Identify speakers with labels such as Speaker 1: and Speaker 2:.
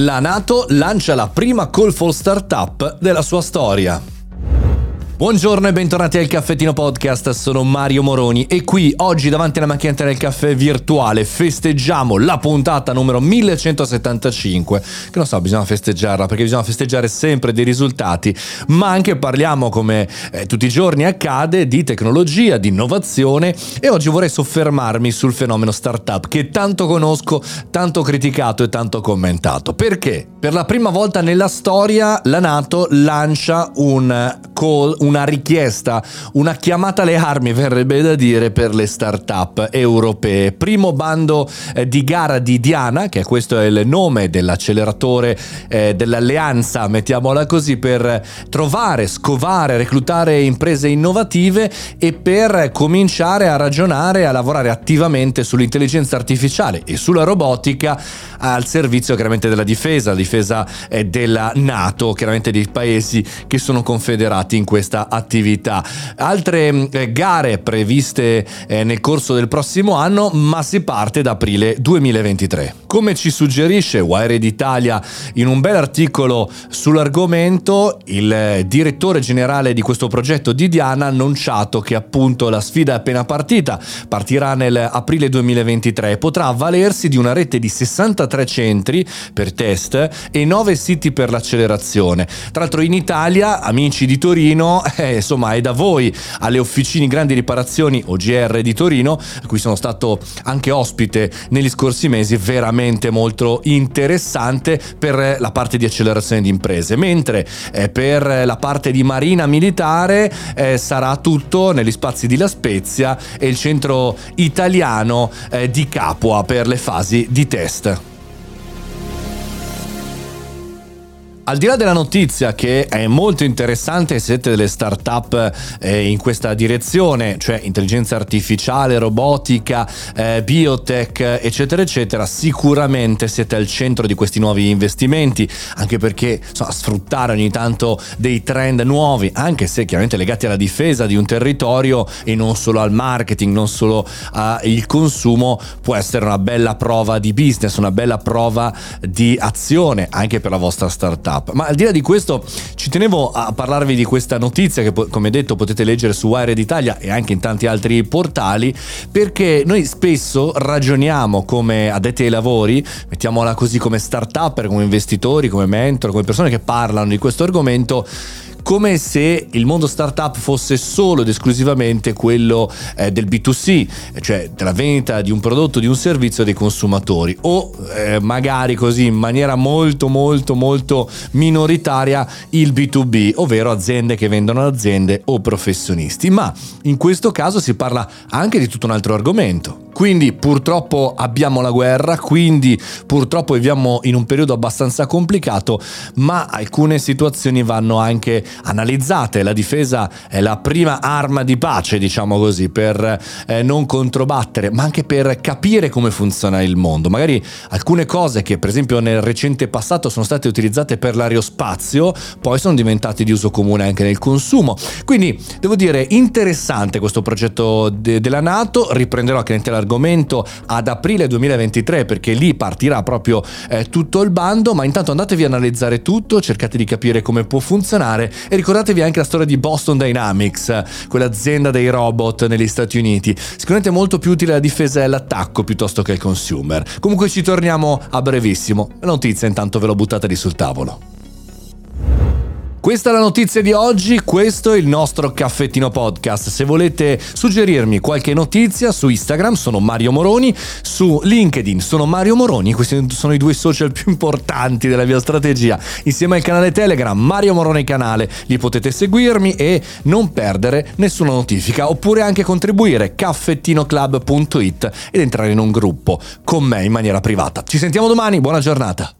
Speaker 1: La Nato lancia la prima call for startup della sua storia. Buongiorno e bentornati al Caffettino Podcast, sono Mario Moroni e qui oggi davanti alla macchinetta del caffè virtuale festeggiamo la puntata numero 1175, che non so, bisogna festeggiarla perché bisogna festeggiare sempre dei risultati, ma anche parliamo come eh, tutti i giorni accade di tecnologia, di innovazione e oggi vorrei soffermarmi sul fenomeno startup che tanto conosco, tanto criticato e tanto commentato. Perché? Per la prima volta nella storia la Nato lancia un call, una richiesta, una chiamata alle armi, verrebbe da dire, per le start-up europee. Primo bando eh, di gara di Diana, che questo è il nome dell'acceleratore eh, dell'alleanza, mettiamola così, per trovare, scovare, reclutare imprese innovative e per cominciare a ragionare, a lavorare attivamente sull'intelligenza artificiale e sulla robotica al servizio chiaramente della difesa, la difesa eh, della Nato, chiaramente dei paesi che sono confederati in questa questa attività. Altre mm, eh, gare previste eh, nel corso del prossimo anno, ma si parte da aprile 2023. Come ci suggerisce Wired Italia in un bel articolo sull'argomento, il eh, direttore generale di questo progetto di Diana ha annunciato che appunto la sfida è appena partita, partirà nel aprile 2023 e potrà avvalersi di una rete di 63 centri per test e 9 siti per l'accelerazione. Tra l'altro in Italia, amici di Torino, eh, insomma è da voi alle officine grandi riparazioni OGR di Torino, a cui sono stato anche ospite negli scorsi mesi, veramente molto interessante per la parte di accelerazione di imprese, mentre eh, per la parte di marina militare eh, sarà tutto negli spazi di La Spezia e il centro italiano eh, di Capua per le fasi di test. Al di là della notizia che è molto interessante, siete delle start-up eh, in questa direzione, cioè intelligenza artificiale, robotica, eh, biotech, eccetera, eccetera, sicuramente siete al centro di questi nuovi investimenti, anche perché insomma, sfruttare ogni tanto dei trend nuovi, anche se chiaramente legati alla difesa di un territorio e non solo al marketing, non solo al consumo, può essere una bella prova di business, una bella prova di azione anche per la vostra startup up. Ma al di là di questo ci tenevo a parlarvi di questa notizia che come detto potete leggere su Wired Italia e anche in tanti altri portali perché noi spesso ragioniamo come addetti ai lavori, mettiamola così come start-up, come investitori, come mentor, come persone che parlano di questo argomento come se il mondo startup fosse solo ed esclusivamente quello eh, del B2C, cioè della vendita di un prodotto, di un servizio dei consumatori o eh, magari così in maniera molto molto molto minoritaria il B2B, ovvero aziende che vendono aziende o professionisti, ma in questo caso si parla anche di tutto un altro argomento quindi purtroppo abbiamo la guerra, quindi purtroppo viviamo in un periodo abbastanza complicato, ma alcune situazioni vanno anche analizzate. La difesa è la prima arma di pace, diciamo così, per eh, non controbattere, ma anche per capire come funziona il mondo. Magari alcune cose che per esempio nel recente passato sono state utilizzate per l'aerospazio, poi sono diventate di uso comune anche nel consumo. Quindi devo dire interessante questo progetto de- della Nato, riprenderò anche l'argomento argomento ad aprile 2023 perché lì partirà proprio eh, tutto il bando, ma intanto andatevi a analizzare tutto, cercate di capire come può funzionare e ricordatevi anche la storia di Boston Dynamics, quell'azienda dei robot negli Stati Uniti. Sicuramente molto più utile la difesa e l'attacco piuttosto che il consumer. Comunque ci torniamo a brevissimo. La notizia intanto ve l'ho buttata lì sul tavolo. Questa è la notizia di oggi, questo è il nostro caffettino podcast. Se volete suggerirmi qualche notizia su Instagram sono Mario Moroni, su LinkedIn sono Mario Moroni, questi sono i due social più importanti della mia strategia. Insieme al canale Telegram Mario Moroni canale, lì potete seguirmi e non perdere nessuna notifica, oppure anche contribuire caffettinoclub.it ed entrare in un gruppo con me in maniera privata. Ci sentiamo domani, buona giornata.